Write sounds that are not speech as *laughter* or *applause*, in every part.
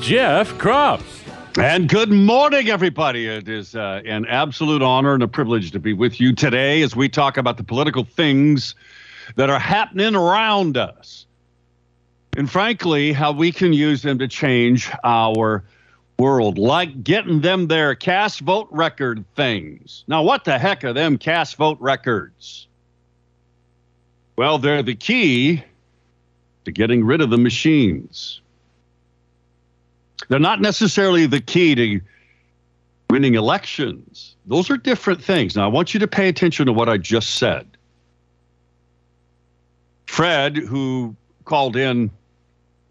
Jeff Kropp. And good morning, everybody. It is uh, an absolute honor and a privilege to be with you today as we talk about the political things that are happening around us. And frankly, how we can use them to change our world, like getting them their cast vote record things. Now, what the heck are them cast vote records? Well, they're the key to getting rid of the machines. They're not necessarily the key to winning elections. Those are different things. Now, I want you to pay attention to what I just said. Fred, who called in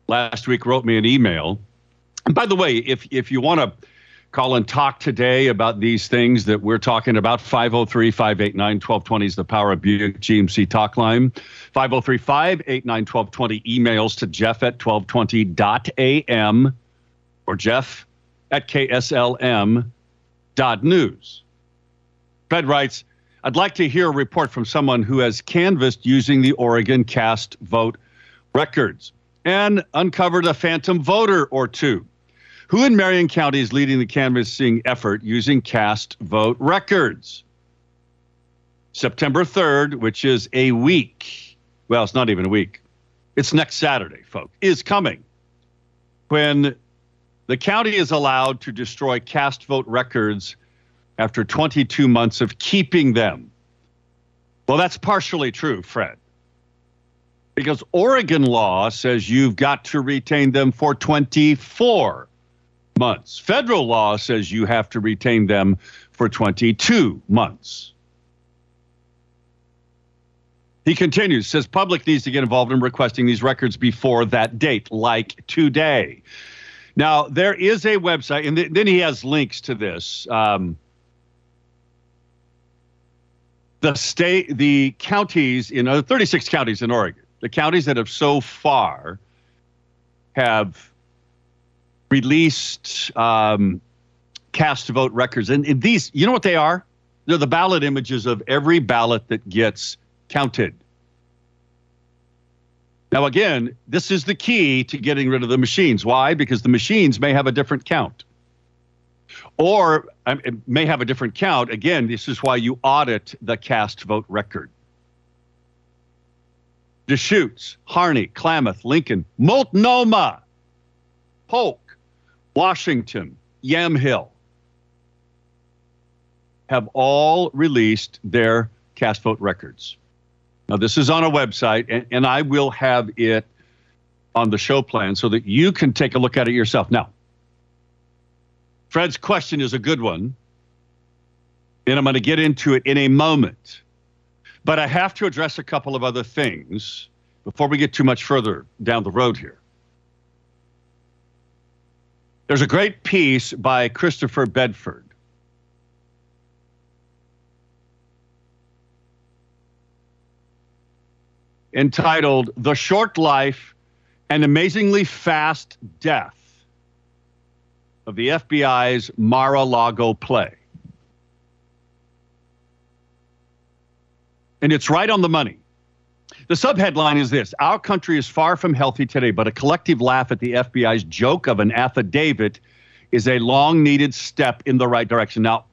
last week, wrote me an email. And by the way, if, if you want to call and talk today about these things that we're talking about, 503 589 1220 is the Power of Buick GMC talk line. 503 589 1220 emails to jeff at 1220.am or jeff at kslm.news. Fred writes, I'd like to hear a report from someone who has canvassed using the Oregon cast vote records and uncovered a phantom voter or two. Who in Marion County is leading the canvassing effort using cast vote records? September 3rd, which is a week. Well, it's not even a week. It's next Saturday, folks, is coming when the county is allowed to destroy cast vote records after 22 months of keeping them. Well, that's partially true, Fred. Because Oregon law says you've got to retain them for 24 months. Federal law says you have to retain them for 22 months. He continues, says public needs to get involved in requesting these records before that date, like today. Now, there is a website, and th- then he has links to this. Um, the state, the counties in uh, 36 counties in Oregon, the counties that have so far have released um, cast vote records. And, and these, you know what they are? They're the ballot images of every ballot that gets counted. Now, again, this is the key to getting rid of the machines. Why? Because the machines may have a different count. Or um, may have a different count. Again, this is why you audit the cast vote record. Deschutes, Harney, Klamath, Lincoln, Multnomah, Polk, Washington, Yamhill have all released their cast vote records. Now, this is on a website, and, and I will have it on the show plan so that you can take a look at it yourself. Now, Fred's question is a good one, and I'm going to get into it in a moment. But I have to address a couple of other things before we get too much further down the road here. There's a great piece by Christopher Bedford. Entitled The Short Life and Amazingly Fast Death of the FBI's Mar a Lago play. And it's right on the money. The subheadline is this Our country is far from healthy today, but a collective laugh at the FBI's joke of an affidavit is a long needed step in the right direction. Now,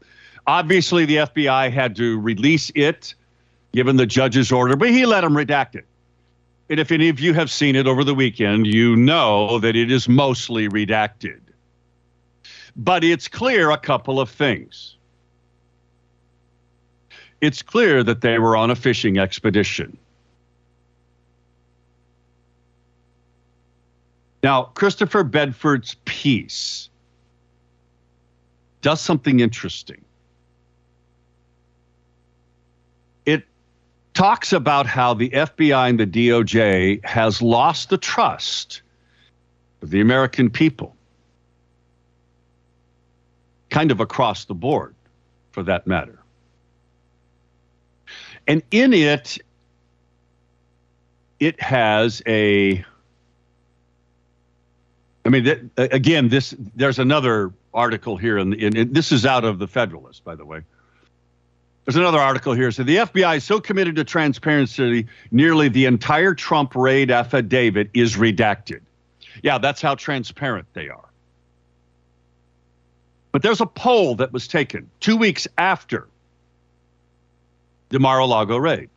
obviously, the FBI had to release it given the judge's order, but he let them redact it. And if any of you have seen it over the weekend, you know that it is mostly redacted. But it's clear a couple of things. It's clear that they were on a fishing expedition. Now, Christopher Bedford's piece does something interesting. Talks about how the FBI and the DOJ has lost the trust of the American people. kind of across the board for that matter. And in it, it has a I mean, th- again, this there's another article here, and this is out of the Federalist, by the way. There's another article here. So the FBI is so committed to transparency, nearly the entire Trump raid affidavit is redacted. Yeah, that's how transparent they are. But there's a poll that was taken two weeks after the Mar-a-Lago raid.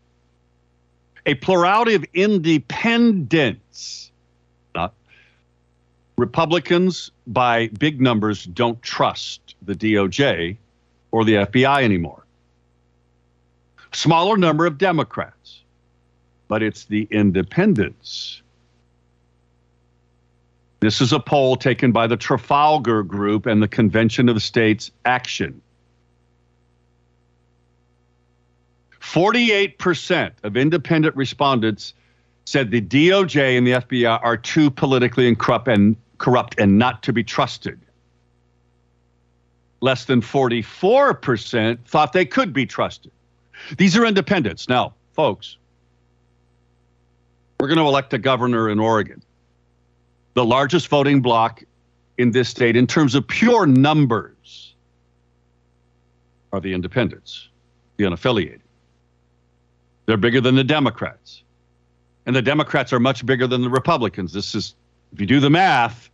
A plurality of independents, not Republicans by big numbers, don't trust the DOJ or the FBI anymore. Smaller number of Democrats, but it's the independents. This is a poll taken by the Trafalgar Group and the Convention of States Action. 48% of independent respondents said the DOJ and the FBI are too politically corrupt and corrupt and not to be trusted. Less than 44% thought they could be trusted. These are independents. Now, folks, we're going to elect a governor in Oregon, the largest voting bloc in this state in terms of pure numbers are the independents, the unaffiliated. They're bigger than the Democrats. And the Democrats are much bigger than the Republicans. This is, if you do the math,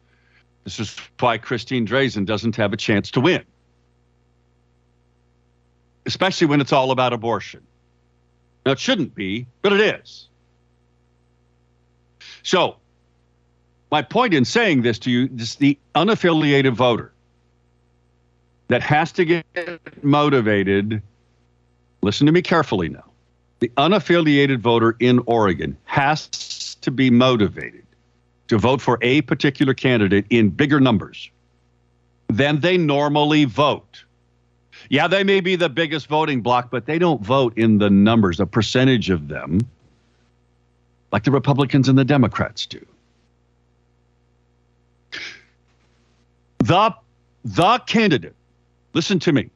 this is why Christine Drazan doesn't have a chance to win, especially when it's all about abortion. Now, it shouldn't be, but it is. So, my point in saying this to you is the unaffiliated voter that has to get motivated. Listen to me carefully now the unaffiliated voter in Oregon has to be motivated to vote for a particular candidate in bigger numbers than they normally vote. Yeah, they may be the biggest voting bloc, but they don't vote in the numbers, a percentage of them, like the Republicans and the Democrats do. The, the candidate, listen to me,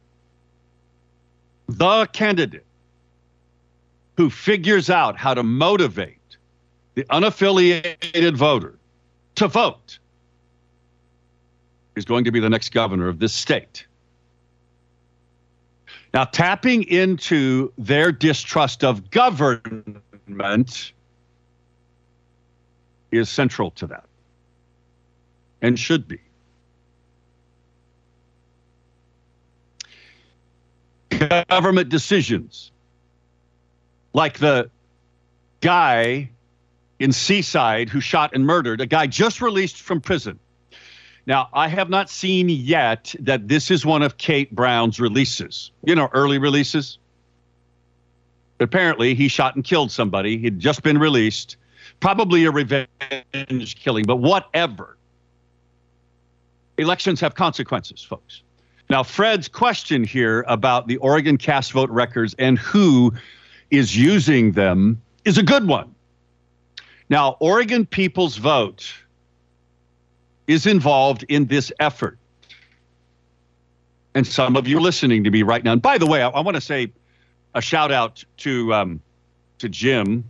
the candidate who figures out how to motivate the unaffiliated voter to vote is going to be the next governor of this state. Now, tapping into their distrust of government is central to that and should be. Government decisions like the guy in Seaside who shot and murdered a guy just released from prison. Now, I have not seen yet that this is one of Kate Brown's releases, you know, early releases. Apparently, he shot and killed somebody. He'd just been released, probably a revenge killing, but whatever. Elections have consequences, folks. Now, Fred's question here about the Oregon cast vote records and who is using them is a good one. Now, Oregon People's Vote is involved in this effort. And some of you listening to me right now. And by the way, I, I want to say a shout out to um, to Jim,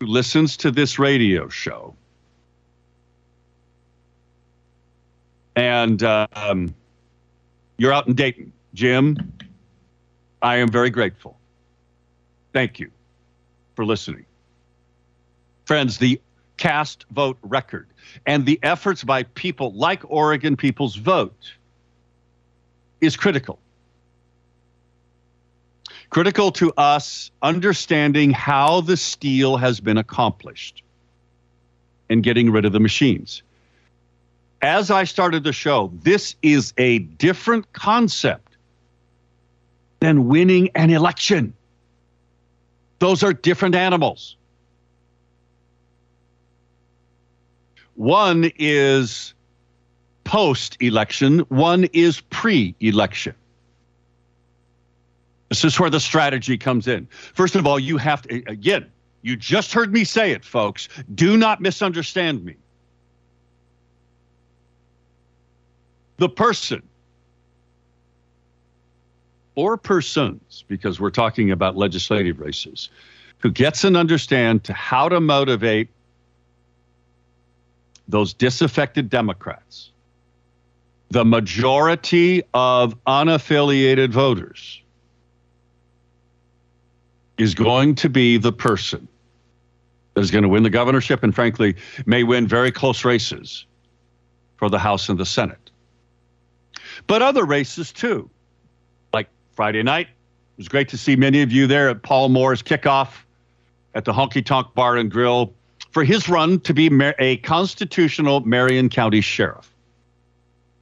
who listens to this radio show. And um, you're out in Dayton, Jim. I am very grateful. Thank you for listening. Friends, the cast vote record and the efforts by people like Oregon People's Vote is critical. Critical to us understanding how the steal has been accomplished and getting rid of the machines. As I started the show, this is a different concept than winning an election. Those are different animals. One is post election, one is pre election. This is where the strategy comes in. First of all, you have to, again, you just heard me say it, folks. Do not misunderstand me. The person or persons, because we're talking about legislative races, who gets an understand to how to motivate those disaffected Democrats, the majority of unaffiliated voters, is going to be the person that is going to win the governorship and, frankly, may win very close races for the House and the Senate. But other races too, like Friday night. It was great to see many of you there at Paul Moore's kickoff at the Honky Tonk Bar and Grill for his run to be a constitutional Marion County sheriff.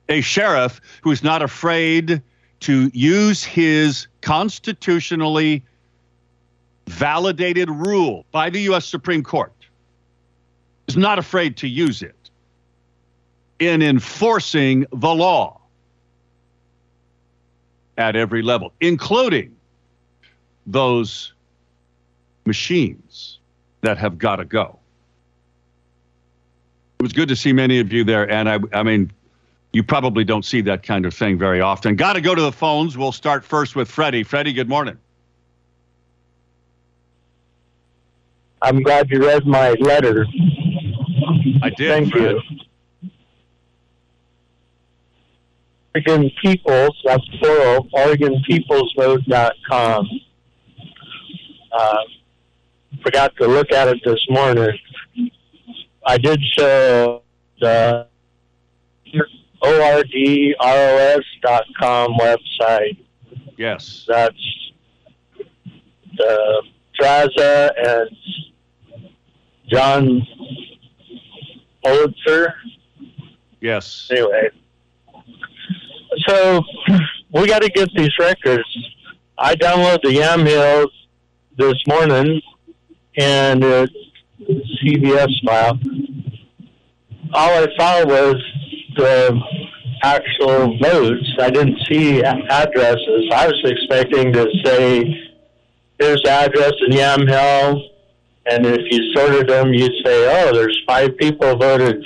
A sheriff who is not afraid to use his constitutionally validated rule by the U.S. Supreme Court, is not afraid to use it in enforcing the law at every level, including those machines that have got to go. It was good to see many of you there, and I, I mean, you probably don't see that kind of thing very often. Got to go to the phones. We'll start first with Freddie. Freddie, good morning. I'm glad you read my letter. I did. Thank Fred. you. Oregon Peoples, that's plural, OregonPeoplesVote.com. Uh, forgot to look at it this morning. I did show uh, the ordros dot com website. Yes. That's uh, the Draza and Jovan Pulitzer. Yes. Anyway, so we got to get these records. I downloaded the Yamhills this morning and it's CSV file. All I saw was the actual votes. I didn't see addresses. I was expecting to say, "Here's the address in Yamhill," and if you sorted them, you'd say, "Oh, there's five people voted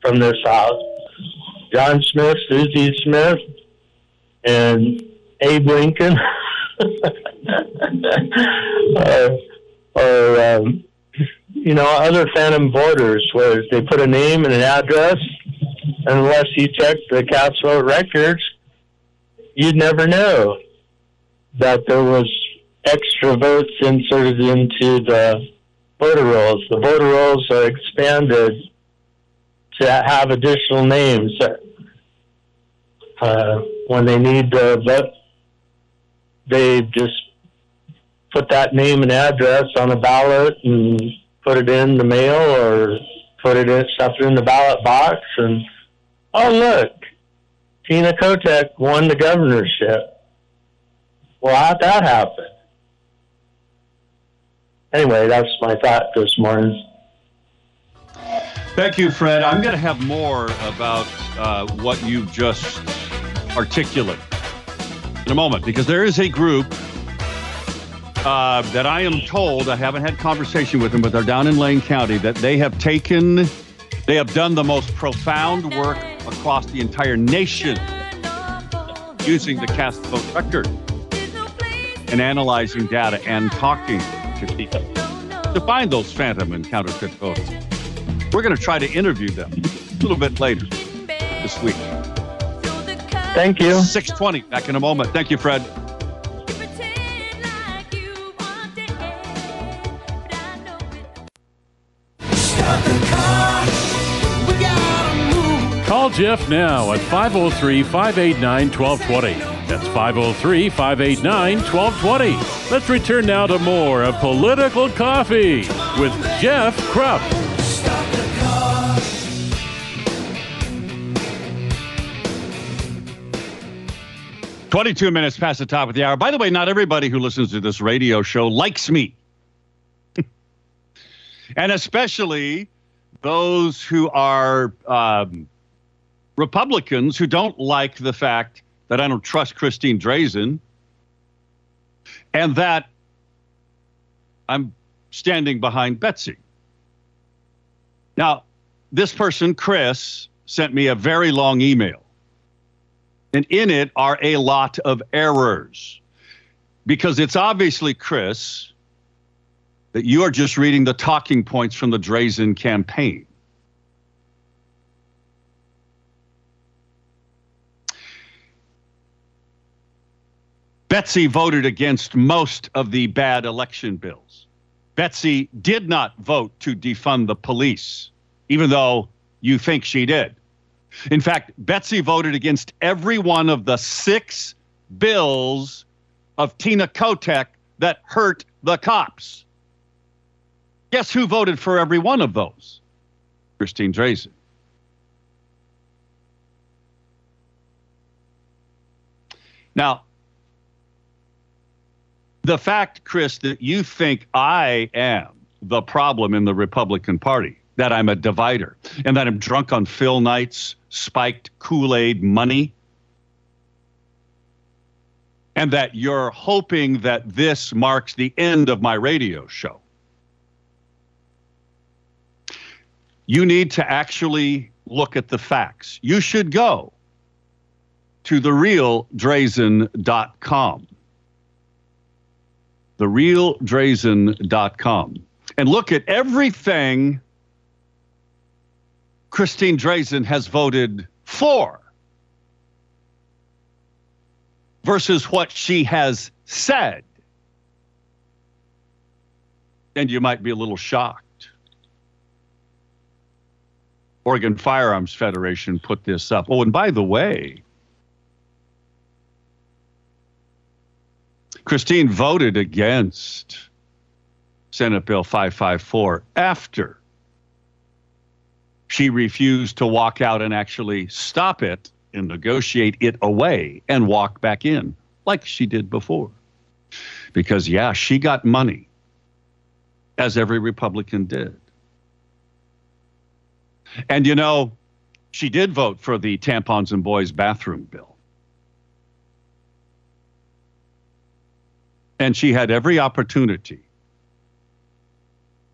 from this house: John Smith, Susie Smith, and Abe Lincoln." *laughs* uh, or um, you know, other phantom voters where they put a name and an address, and unless you check the cast vote records, you'd never know that there was extra votes inserted into the voter rolls. The voter rolls are expanded to have additional names uh, when they need to vote. They just put that name and address on a ballot and put it in the mail or put it in stuff it in the ballot box and oh look tina kotek won the governorship. Well how'd that happen? Anyway that's my thought this morning. Thank you, Fred. I'm going to have more about uh, what you've just articulated in a moment because there is a group uh, that I am told, I haven't had conversation with them, but they're down in Lane County, that they have taken, they have done the most profound work across the entire nation using the cast vote record and analyzing data and talking to people to find those phantom and counterfeit votes. We're going to try to interview them a little bit later this week. thank you 620, back in a moment. Thank you, Fred. Jeff now at 503 589 1220. That's 503 589 1220. Let's return now to more of Political Coffee with Jeff Kropp. Twenty-two minutes past the top of the hour. By the way, not everybody who listens to this radio show likes me, *laughs* and especially those who are um, Republicans who don't like the fact that I don't trust Christine Drazan, and that I'm standing behind Betsy. Now, this person, Chris, sent me a very long email And in it are a lot of errors. Because it's obviously, Chris, that you are just reading the talking points from the Drazan campaign. Betsy voted against most of the bad election bills. Betsy did not vote to defund the police, even though you think she did. In fact, Betsy voted against every one of the six bills of Tina Kotek that hurt the cops. Guess who voted for every one of those? Christine Drazan. Now, the fact, Chris, that you think I am the problem in the Republican Party, that I'm a divider, and that I'm drunk on Phil Knight's spiked Kool Aid money, and that you're hoping that this marks the end of my radio show. You need to actually look at the facts. You should go to therealdrazan.com therealdrazan.com and look at everything Christine Drazan has voted for versus what she has said. And you might be a little shocked. Oregon Firearms Federation put this up. Oh, and by the way, Christine voted against Senate Bill 554 after she refused to walk out and actually stop it and negotiate it away and walk back in like she did before. Because, yeah, she got money, as every Republican did. And, you know, she did vote for the tampons and boys bathroom bill. And she had every opportunity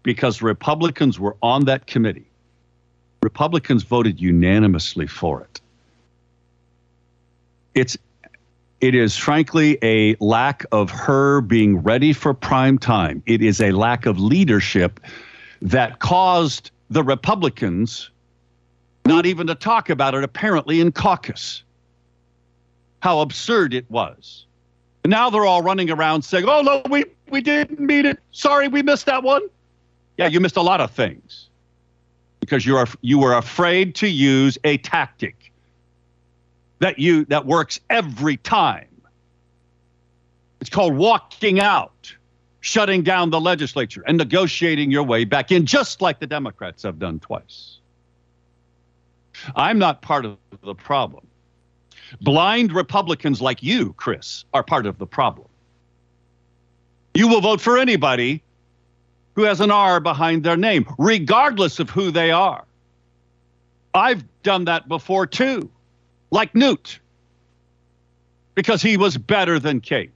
because Republicans were on that committee. Republicans voted unanimously for it. It's it is frankly a lack of her being ready for prime time. It is a lack of leadership that caused the Republicans not even to talk about it apparently in caucus. How absurd it was. Now they're all running around saying, "Oh no, we we didn't mean it. Sorry, we missed that one." Yeah, you missed a lot of things because you are you were afraid to use a tactic that you that works every time. It's called walking out, shutting down the legislature and negotiating your way back in just like the Democrats have done twice. I'm not part of the problem. Blind Republicans like you, Chris, are part of the problem. You will vote for anybody who has an R behind their name, regardless of who they are. I've done that before too, like Newt, because he was better than Kate.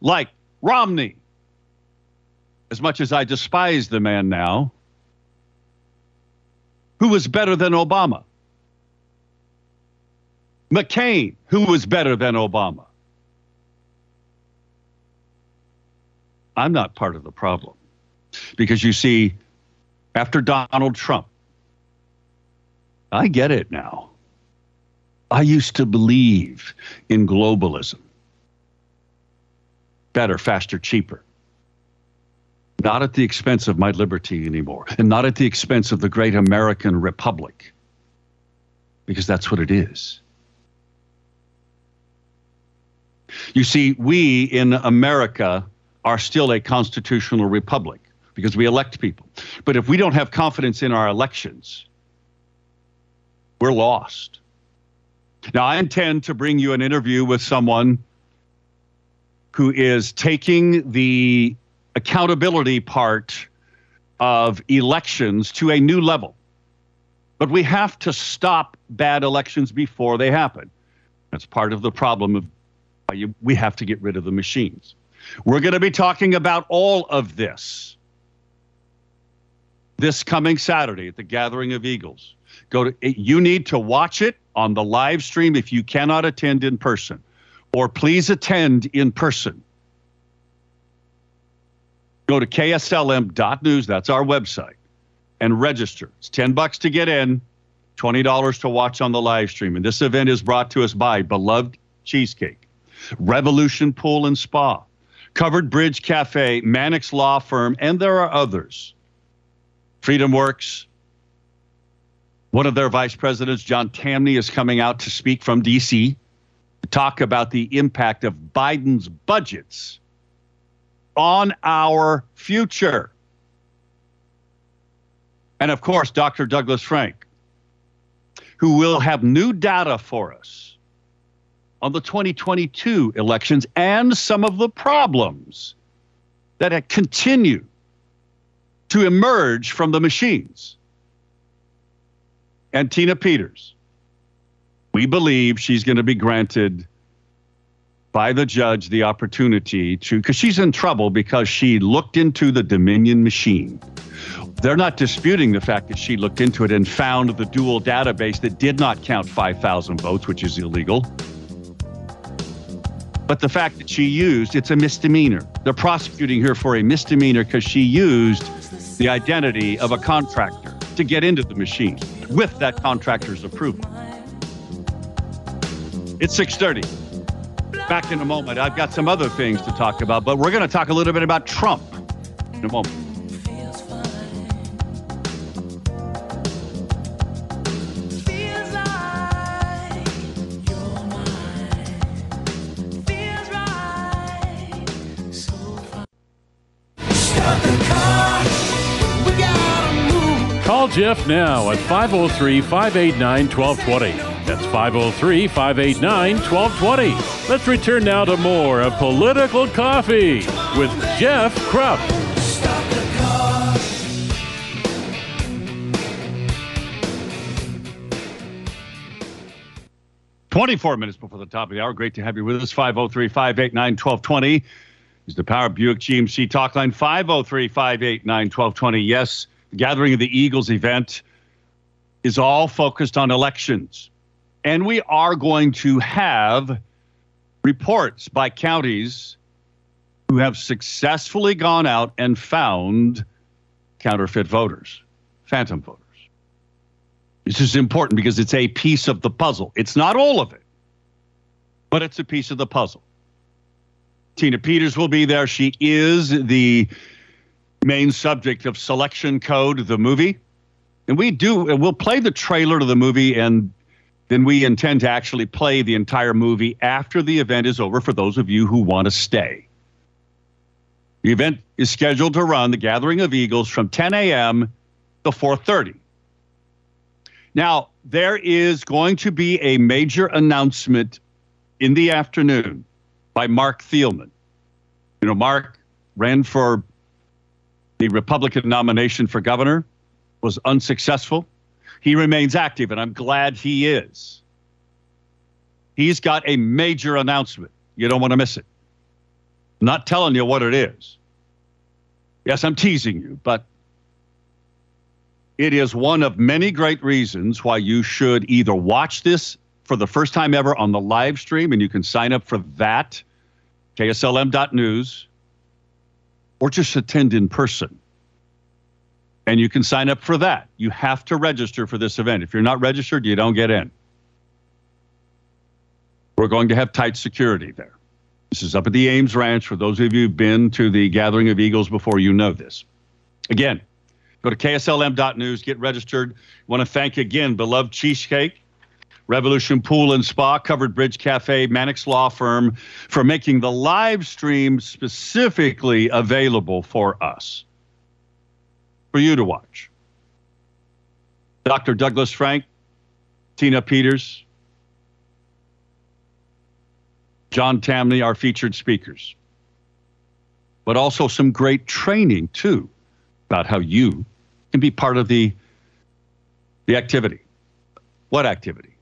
Like Romney, as much as I despise the man now, who was better than Obama. McCain, who was better than Obama. I'm not part of the problem. Because you see, after Donald Trump, I get it now. I used to believe in globalism better, faster, cheaper. Not at the expense of my liberty anymore, and not at the expense of the great American Republic, because that's what it is. You see, we in America are still a constitutional republic because we elect people. But if we don't have confidence in our elections, we're lost. Now, I intend to bring you an interview with someone who is taking the accountability part of elections to a new level. But we have to stop bad elections before they happen. That's part of the problem of we have to get rid of the machines. We're going to be talking about all of this this coming Saturday at the Gathering of Eagles. Go to you need to watch it on the live stream if you cannot attend in person, or please attend in person. Go to kslm.news, that's our website, and register. It's 10 bucks to get in, $20 to watch on the live stream. And this event is brought to us by Beloved Cheesecake, Revolution Pool and Spa, Covered Bridge Cafe, Mannix Law Firm, and there are others. Freedom Works. One of their vice presidents, John Tamny, is coming out to speak from D.C. to talk about the impact of Biden's budgets on our future. And of course, Dr. Douglas Frank, who will have new data for us on the 2022 elections and some of the problems that continue to emerge from the machines. And Tina Peters, we believe she's going to be granted by the judge the opportunity to, because she's in trouble because she looked into the Dominion machine. They're not disputing the fact that she looked into it and found the dual database that did not count 5,000 votes, which is illegal. But the fact that she used, it's a misdemeanor. They're prosecuting her for a misdemeanor because she used the identity of a contractor to get into the machine with that contractor's approval. It's 6:30. Back in a moment. I've got some other things to talk about, but we're going to talk a little bit about Trump in a moment. Call Jeff now at 503 589 1220. That's 503 589 1220. Let's return now to more of Political Coffee with Jeff Kropp. 24 minutes before the top of the hour. Great to have you with us. 503 589 1220 is the Power Buick GMC talk line. 503 589 1220. Yes, the Gathering of the Eagles event is all focused on elections. And we are going to have reports by counties who have successfully gone out and found counterfeit voters, phantom voters. This is important because it's a piece of the puzzle. It's not all of it, but it's a piece of the puzzle. Tina Peters will be there. She is the main subject of Selection Code, the movie. And we do, and we'll play the trailer to the movie, and then we intend to actually play the entire movie after the event is over for those of you who want to stay. The event is scheduled to run the Gathering of Eagles from 10 a.m. to 4:30. Now, there is going to be a major announcement in the afternoon by Mark Thielman. You know, Mark ran for the Republican nomination for governor, was unsuccessful. He remains active, and I'm glad he is. He's got a major announcement. You don't want to miss it. I'm not telling you what it is. Yes, I'm teasing you, but it is one of many great reasons why you should either watch this for the first time ever on the live stream, and you can sign up for that, kslm.news, or just attend in person. And you can sign up for that. You have to register for this event. If you're not registered, you don't get in. We're going to have tight security there. This is up at the Ames Ranch. For those of you who've been to the Gathering of Eagles before, you know this. Again, Go to kslm.news, get registered. Want to thank again Beloved Cheesecake, Revolution Pool and Spa, Covered Bridge Cafe, Mannix Law Firm for making the live stream specifically available for us, for you to watch. Dr. Douglas Frank, Tina Peters, John Tamny, our featured speakers, but also some great training too about how you can be part of the the activity. What activity?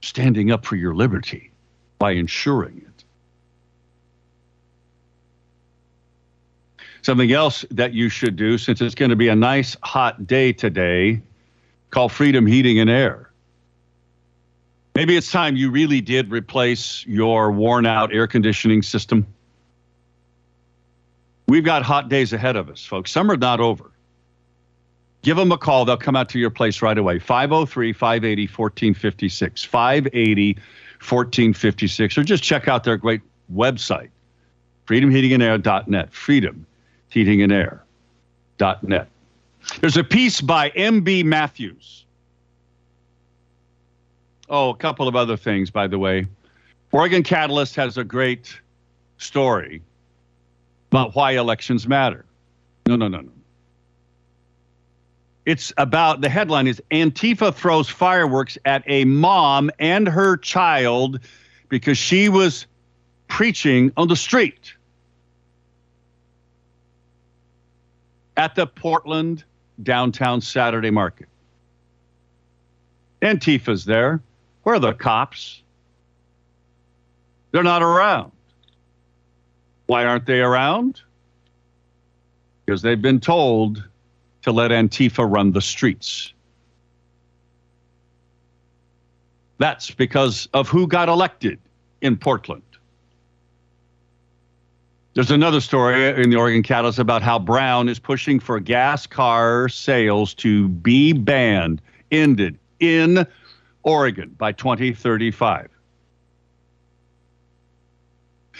Standing up for your liberty by ensuring it. Something else that you should do, since it's going to be a nice hot day today, call Freedom Heating and Air. Maybe it's time you really did replace your worn out air conditioning system. We've got hot days ahead of us, folks. Summer's not over. Give them a call. They'll come out to your place right away. 503 580 1456. 580 1456. Or just check out their great website, freedomheatingandair.net. Freedomheatingandair.net. There's a piece by M.B. Matthews. Oh, a couple of other things, by the way. Oregon Catalyst has a great story about why elections matter. No, no, no, no. It's about the headline is Antifa throws fireworks at a mom and her child because she was preaching on the street at the Portland downtown Saturday market. Antifa's there. Where are the cops? They're not around. Why aren't they around? Because they've been told to let Antifa run the streets. That's because of who got elected in Portland. There's another story in the Oregon Catalyst about how Brown is pushing for gas car sales to be banned, ended in Oregon by 2035.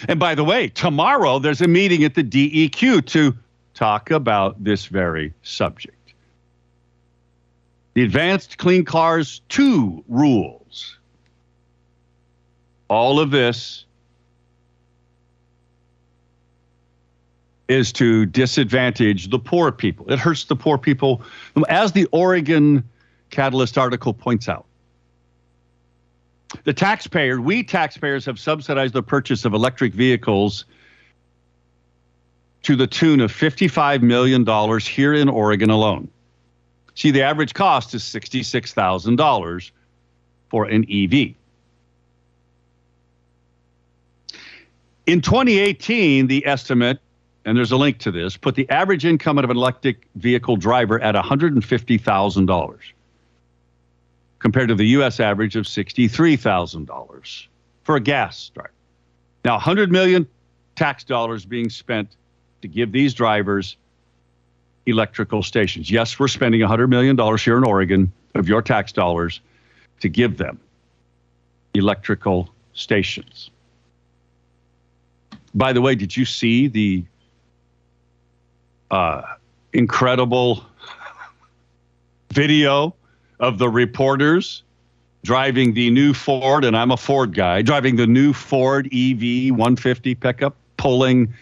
And by the way, tomorrow there's a meeting at the DEQ to talk about this very subject. The Advanced Clean Cars 2 rules. All of this is to disadvantage the poor people. It hurts the poor people, as the Oregon Catalyst article points out. The taxpayer, we taxpayers have subsidized the purchase of electric vehicles to the tune of $55 million here in Oregon alone. See, the average cost is $66,000 for an EV. In 2018, the estimate, and there's a link to this, put the average income of an electric vehicle driver at $150,000 compared to the U.S. average of $63,000 for a gas driver. Now, 100 million tax dollars being spent to give these drivers electrical stations. Yes, we're spending $100 million here in Oregon of your tax dollars to give them electrical stations. By the way, did you see the uh, incredible video of the reporters driving the new Ford, and I'm a Ford guy, driving the new Ford EV 150 pickup, pulling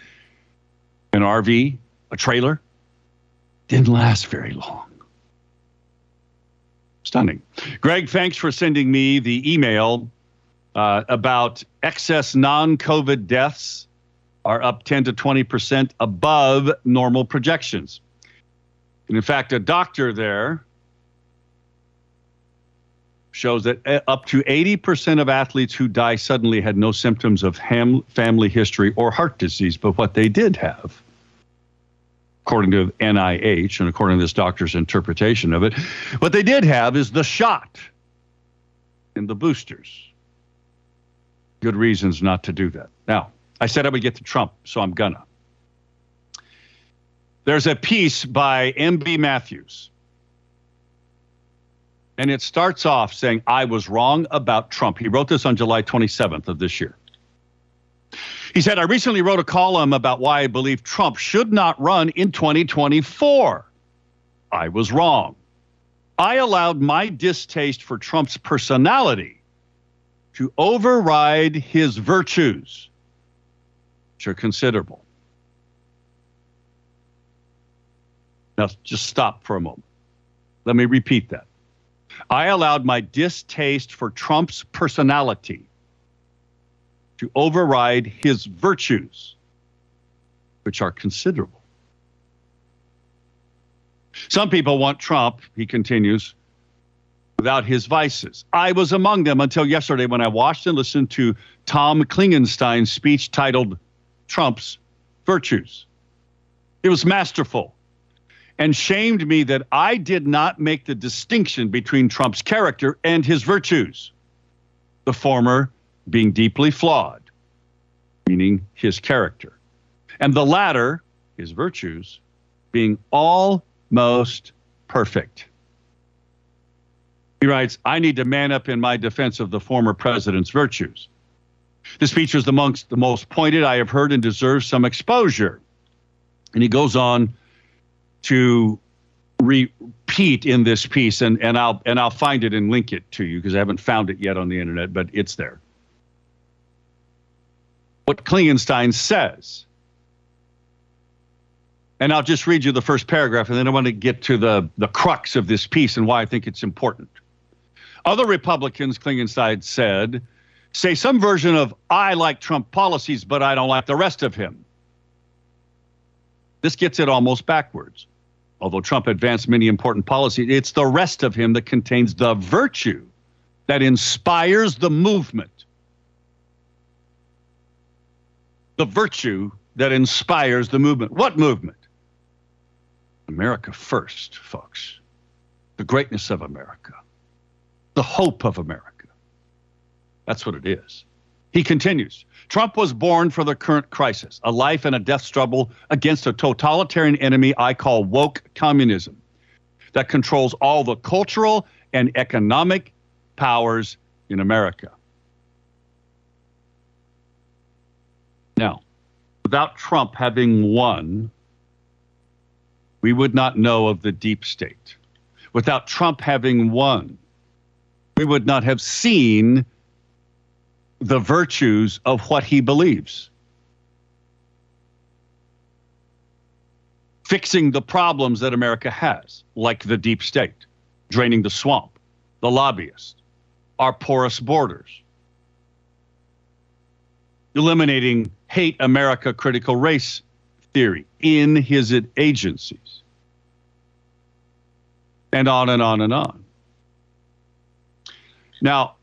an RV, a trailer. Didn't last very long. Stunning. Greg, thanks for sending me the email uh, about excess non COVID deaths are up 10 to 20% above normal projections. And in fact, a doctor there shows that uh, up to 80% of athletes who die suddenly had no symptoms of ham- family history or heart disease, but what they did have, according to NIH and according to this doctor's interpretation of it, what they did have is the shot and the boosters. Good reasons not to do that. Now, I said I would get to Trump, so I'm gonna. There's a piece by M.B. Matthews and it starts off saying, I was wrong about Trump. He wrote this on July 27th of this year. He said, I recently wrote a column about why I believe Trump should not run in 2024. I was wrong. I allowed my distaste for Trump's personality to override his virtues, which are considerable. Now, just stop for a moment. Let me repeat that. I allowed my distaste for Trump's personality to override his virtues, which are considerable. Some people want Trump, he continues, without his vices. I was among them until yesterday when I watched and listened to Tom Klingenstein's speech titled Trump's Virtues. It was masterful and shamed me that I did not make the distinction between Trump's character and his virtues, the former being deeply flawed, meaning his character, and the latter, his virtues, being almost perfect. He writes, I need to man up in my defense of the former president's virtues. This speech was amongst the most pointed I have heard and deserves some exposure. And he goes on to repeat in this piece, and, and I'll and I'll find it and link it to you because I haven't found it yet on the internet, but it's there. What Klingenstein says. And I'll just read you the first paragraph, and then I want to get to the, the crux of this piece and why I think it's important. Other Republicans, Klingenstein said, say some version of I like Trump policies, but I don't like the rest of him. This gets it almost backwards. Although Trump advanced many important policies, it's the rest of him that contains the virtue that inspires the movement. The virtue that inspires the movement. What movement? America first, folks. The greatness of America. The hope of America. That's what it is. He continues Trump was born for the current crisis, a life and a death struggle against a totalitarian enemy I call woke communism that controls all the cultural and economic powers in America. Now, without Trump having won, we would not know of the deep state. Without Trump having won, we would not have seen the virtues of what he believes. Fixing the problems that America has, like the deep state, draining the swamp, the lobbyists, our porous borders, eliminating hate America critical race theory in his agencies, and on and on and on. Now,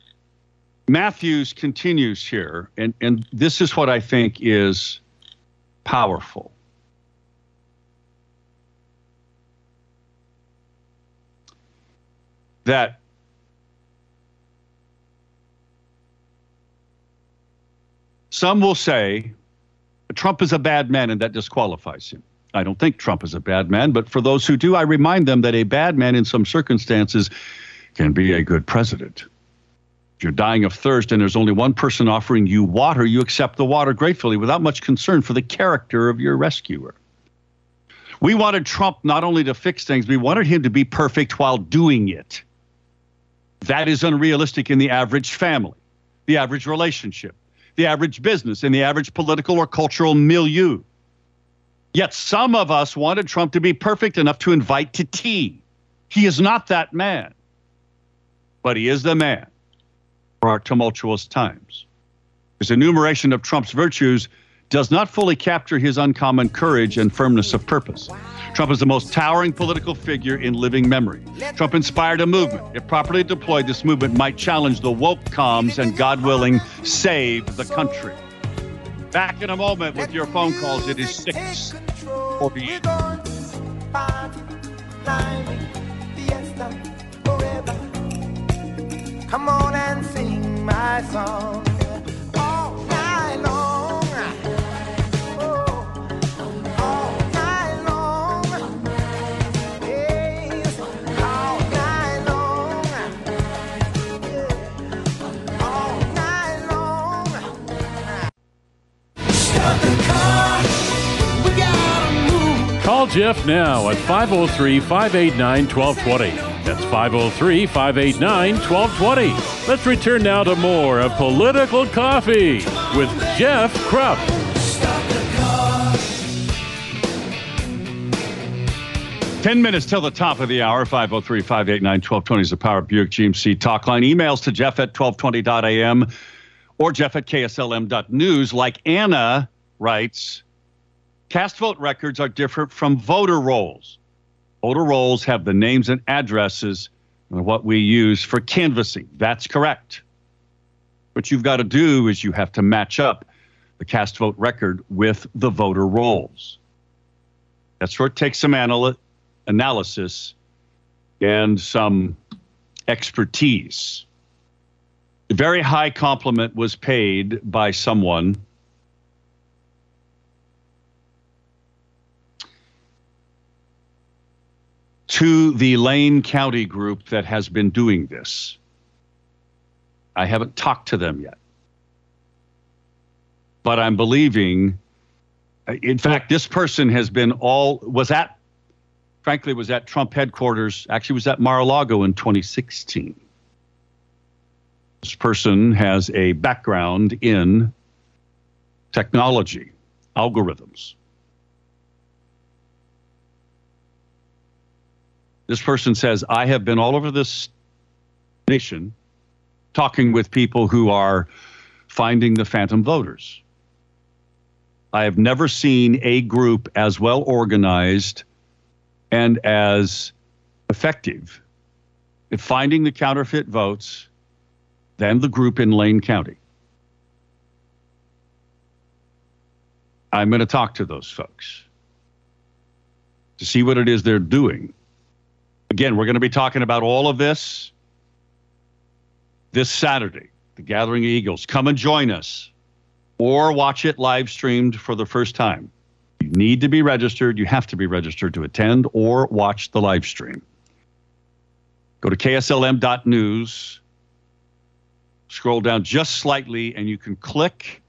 Matthews continues here, and, and this is what I think is powerful. That some will say Trump is a bad man and that disqualifies him. I don't think Trump is a bad man, but for those who do, I remind them that a bad man in some circumstances can be a good president If you're dying of thirst and there's only one person offering you water, you accept the water gratefully without much concern for the character of your rescuer. We wanted Trump not only to fix things, we wanted him to be perfect while doing it. That is unrealistic in the average family, the average relationship, the average business, in the average political or cultural milieu. Yet some of us wanted Trump to be perfect enough to invite to tea. He is not that man, but he is the man for our tumultuous times. His enumeration of Trump's virtues does not fully capture his uncommon courage and firmness of purpose. Trump is the most towering political figure in living memory. Trump inspired a movement. If properly deployed, this movement might challenge the woke comms and, God willing, save the country. Back in a moment with your phone calls. It is 648. Come on and sing my song Call Jeff now at 503 589 1220. That's 503 589 1220. Let's return now to more of Political Coffee with Jeff Kropp. 10 minutes till the top of the hour, 503 589 1220 is the Power Buick GMC talk line. Emails to jeff at 1220.am or jeff at kslm.news. Like Anna writes, cast vote records are different from voter rolls. Voter rolls have the names and addresses and what we use for canvassing. That's correct. What you've got to do is you have to match up the cast vote record with the voter rolls. That's where it takes some anal- analysis and some expertise. A very high compliment was paid by someone to the Lane County group that has been doing this. I haven't talked to them yet. But I'm believing, in fact, this person has been all, was at, frankly, was at Trump headquarters, actually was at Mar-a-Lago in 2016. This person has a background in technology, algorithms. This person says, I have been all over this nation talking with people who are finding the phantom voters. I have never seen a group as well organized and as effective at finding the counterfeit votes than the group in Lane County. I'm going to talk to those folks to see what it is they're doing. Again, we're going to be talking about all of this this Saturday, the Gathering of Eagles. Come and join us or watch it live streamed for the first time. You need to be registered. You have to be registered to attend or watch the live stream. Go to kslm.news, scroll down just slightly, and you can click.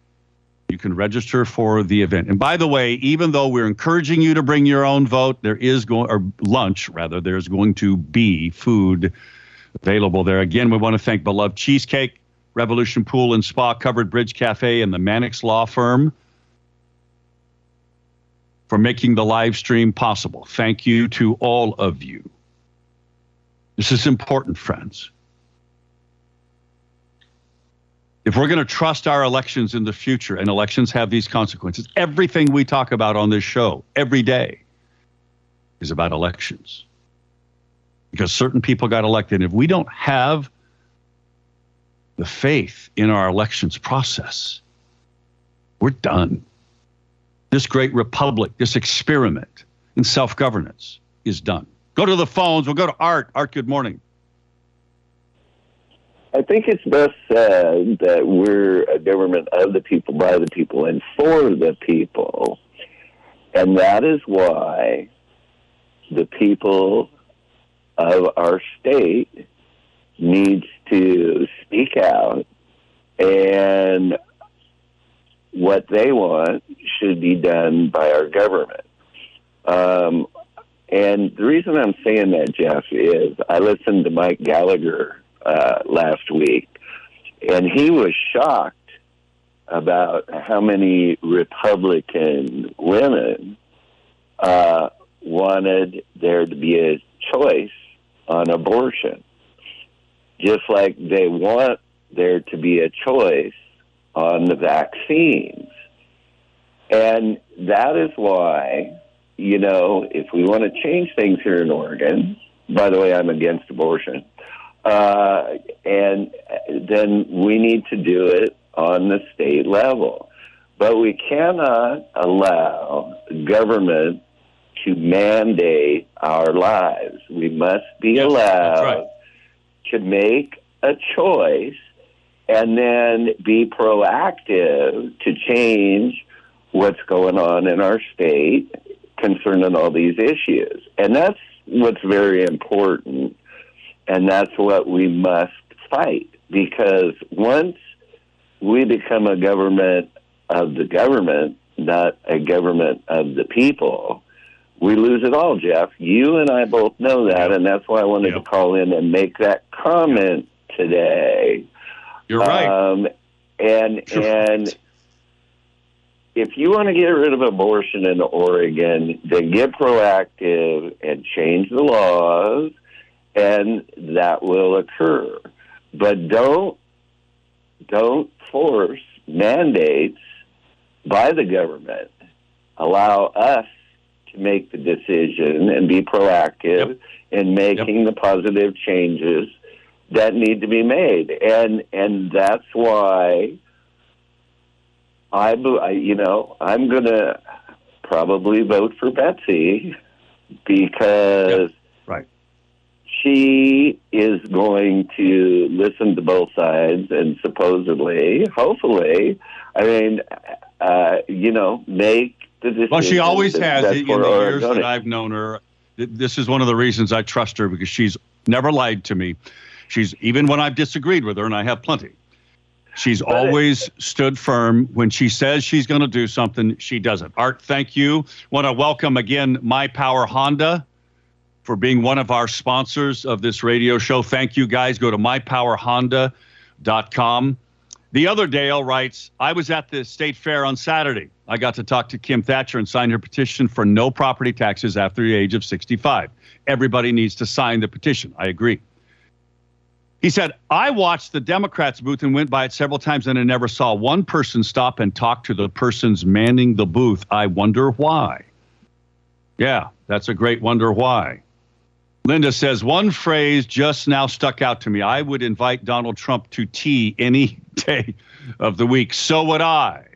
You can register for the event. And by the way, even though we're encouraging you to bring your own vote, there is going or lunch rather, there's going to be food available there. Again, we want to thank Beloved Cheesecake, Revolution Pool and Spa, Covered Bridge Cafe, and the Mannix Law Firm for making the live stream possible. Thank you to all of you. This is important, friends. If we're going to trust our elections in the future, and elections have these consequences, everything we talk about on this show every day is about elections. Because certain people got elected. And If we don't have the faith in our elections process, we're done. This great republic, this experiment in self governance is done. Go to the phones. We'll go to Art. Art, good morning. I think it's best said that we're a government of the people, by the people, and for the people. And that is why the people of our state needs to speak out and what they want should be done by our government. Um, and the reason I'm saying that, Jeff, is I listened to Mike Gallagher uh, last week, and he was shocked about how many Republican women uh, wanted there to be a choice on abortion, just like they want there to be a choice on the vaccines. And that is why, you know, if we want to change things here in Oregon, by the way, I'm against abortion, uh, and then we need to do it on the state level. But we cannot allow government to mandate our lives. We must be Yes, allowed right. to make a choice and then be proactive to change what's going on in our state concerning all these issues. And that's what's very important. And that's what we must fight because once we become a government of the government, not a government of the people, we lose it all, Jeff. You and I both know that, and that's why I wanted Yep. to call in and make that comment today. You're right. Um, and *laughs* Sure. and if you want to get rid of abortion in Oregon, then get proactive and change the laws, and that will occur. But don't don't force mandates by the government. Allow us to make the decision and be proactive Yep. in making the positive changes that need to be made, and and that's why I, you know, I'm gonna probably vote for Betsy because right. She is going to listen to both sides and supposedly, hopefully, I mean, uh, you know, make the decision. Well, she always has in the years that I've known her. This is one of the reasons I trust her because she's never lied to me. She's even when I've disagreed with her, and I have plenty. She's But it- always stood firm. When she says she's going to do something, she does it. Art, thank you. Want to welcome again My Power Honda for being one of our sponsors of this radio show. Thank you guys. Go to mypowerhonda.com. The other Dale writes, I was at the state fair on Saturday. I got to talk to Kim Thatcher and sign her petition for no property taxes after the age of 65. Everybody needs to sign the petition. I agree. He said, I watched the Democrats booth and went by it several times and I never saw one person stop and talk to the persons manning the booth. I wonder why. Yeah, that's a great wonder why. Linda says, one phrase just now stuck out to me. I would invite Donald Trump to tea any *laughs* day of the week. So would I.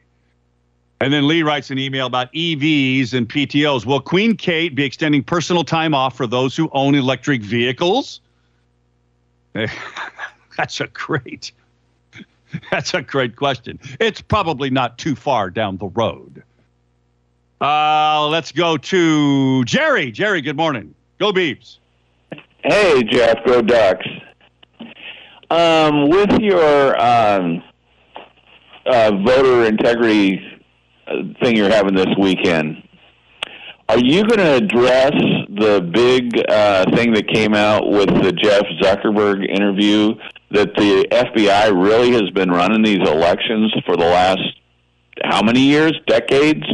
And then Lee writes an email about EVs and PTOs. Will Queen Kate be extending personal time off for those who own electric vehicles? *laughs* That's a great, *laughs* that's a great question. It's probably not too far down the road. Uh, let's go to Jerry. Jerry, good morning. Go Beavs. Hey, Jeff, go Ducks. Um, with your um, uh, voter integrity uh, thing you're having this weekend, are you going to address the big uh, thing that came out with the Jeff Zuckerberg interview that the FBI really has been running these elections for the last how many years, decades?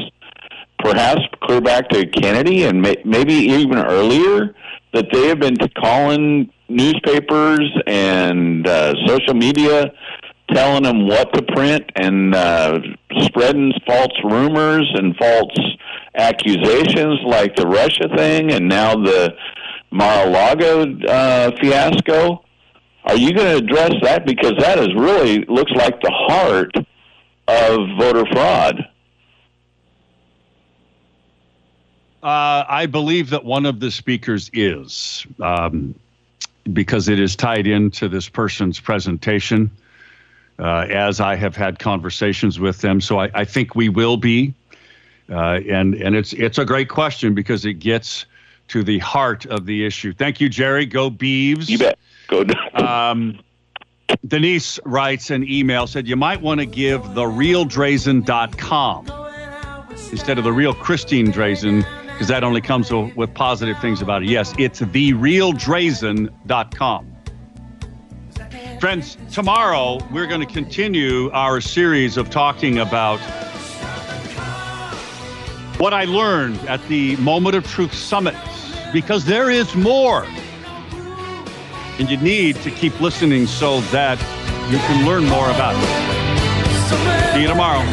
Perhaps clear back to Kennedy and may, maybe even earlier that they have been calling newspapers and uh, social media, telling them what to print and uh, spreading false rumors and false accusations, like the Russia thing, and now the Mar-a-Lago uh, fiasco. Are you going to address that because that is really looks like the heart of voter fraud? Uh, I believe that one of the speakers is, um, because it is tied into this person's presentation, uh, as I have had conversations with them. So I, I think we will be. Uh, and and it's it's a great question because it gets to the heart of the issue. Thank you, Jerry. Go Beavs. You bet. Go. Um, Denise writes an email said you might want to give the therealdrazan.com instead of the real Christine Drazan because that only comes with, positive things about it. Yes, it's therealdrazan.com. Friends, tomorrow we're going to continue our series of talking about what I learned at the Moment of Truth Summit because there is more. And you need to keep listening so that you can learn more about it. See you tomorrow.